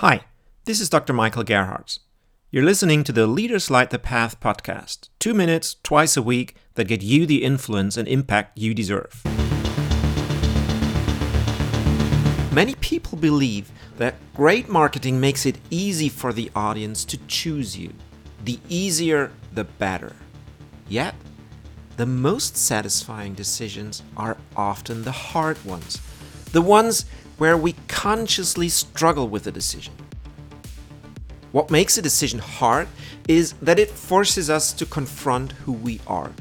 Hi, this is Dr. Michael Gerhardt. You're listening to the Leaders Light the Path podcast, two minutes twice a week that get you the influence and impact you deserve. Many people believe that great marketing makes it easy for the audience to choose you. The easier, the better. Yet, the most satisfying decisions are often the hard ones, the ones where we consciously struggle with a decision. What makes a decision hard is that it forces us to confront who we are.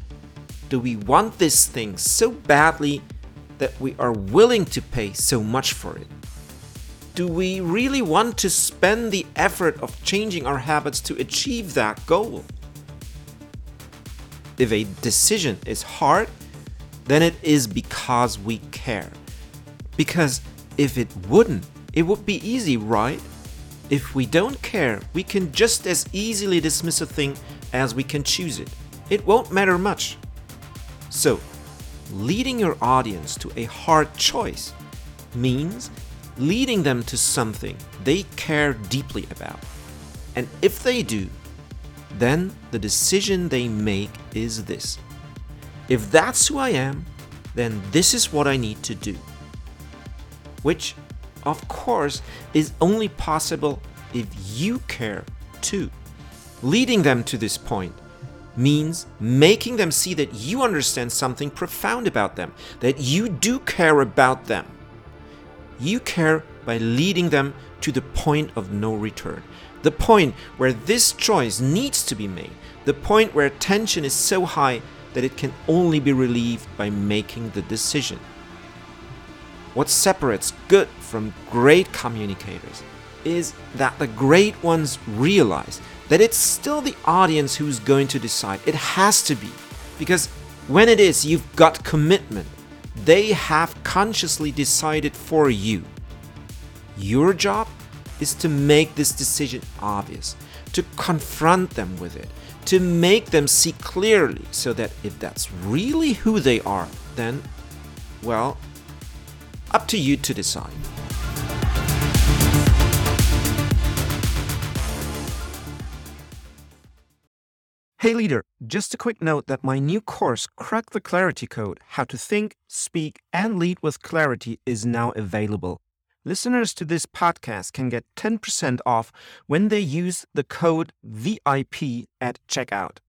Do we want this thing so badly that we are willing to pay so much for it? Do we really want to spend the effort of changing our habits to achieve that goal? If a decision is hard, then it is because we care. Because if it wouldn't, it would be easy, right? If we don't care, we can just as easily dismiss a thing as we can choose it. It won't matter much. So, leading your audience to a hard choice means leading them to something they care deeply about. And if they do, then the decision they make is this. If that's who I am, then this is what I need to do which, of course, is only possible if you care too. Leading them to this point means making them see that you understand something profound about them, that you do care about them. You care by leading them to the point of no return, the point where this choice needs to be made, the point where tension is so high that it can only be relieved by making the decision. What separates good from great communicators is that the great ones realize that it's still the audience who's going to decide. It has to be. Because when it is, you've got commitment. They have consciously decided for you. Your job is to make this decision obvious, to confront them with it, to make them see clearly so that if that's really who they are, then, well, up to you to decide. Hey leader, just a quick note that my new course, Crack the Clarity Code How to Think, Speak, and Lead with Clarity, is now available. Listeners to this podcast can get 10% off when they use the code VIP at checkout.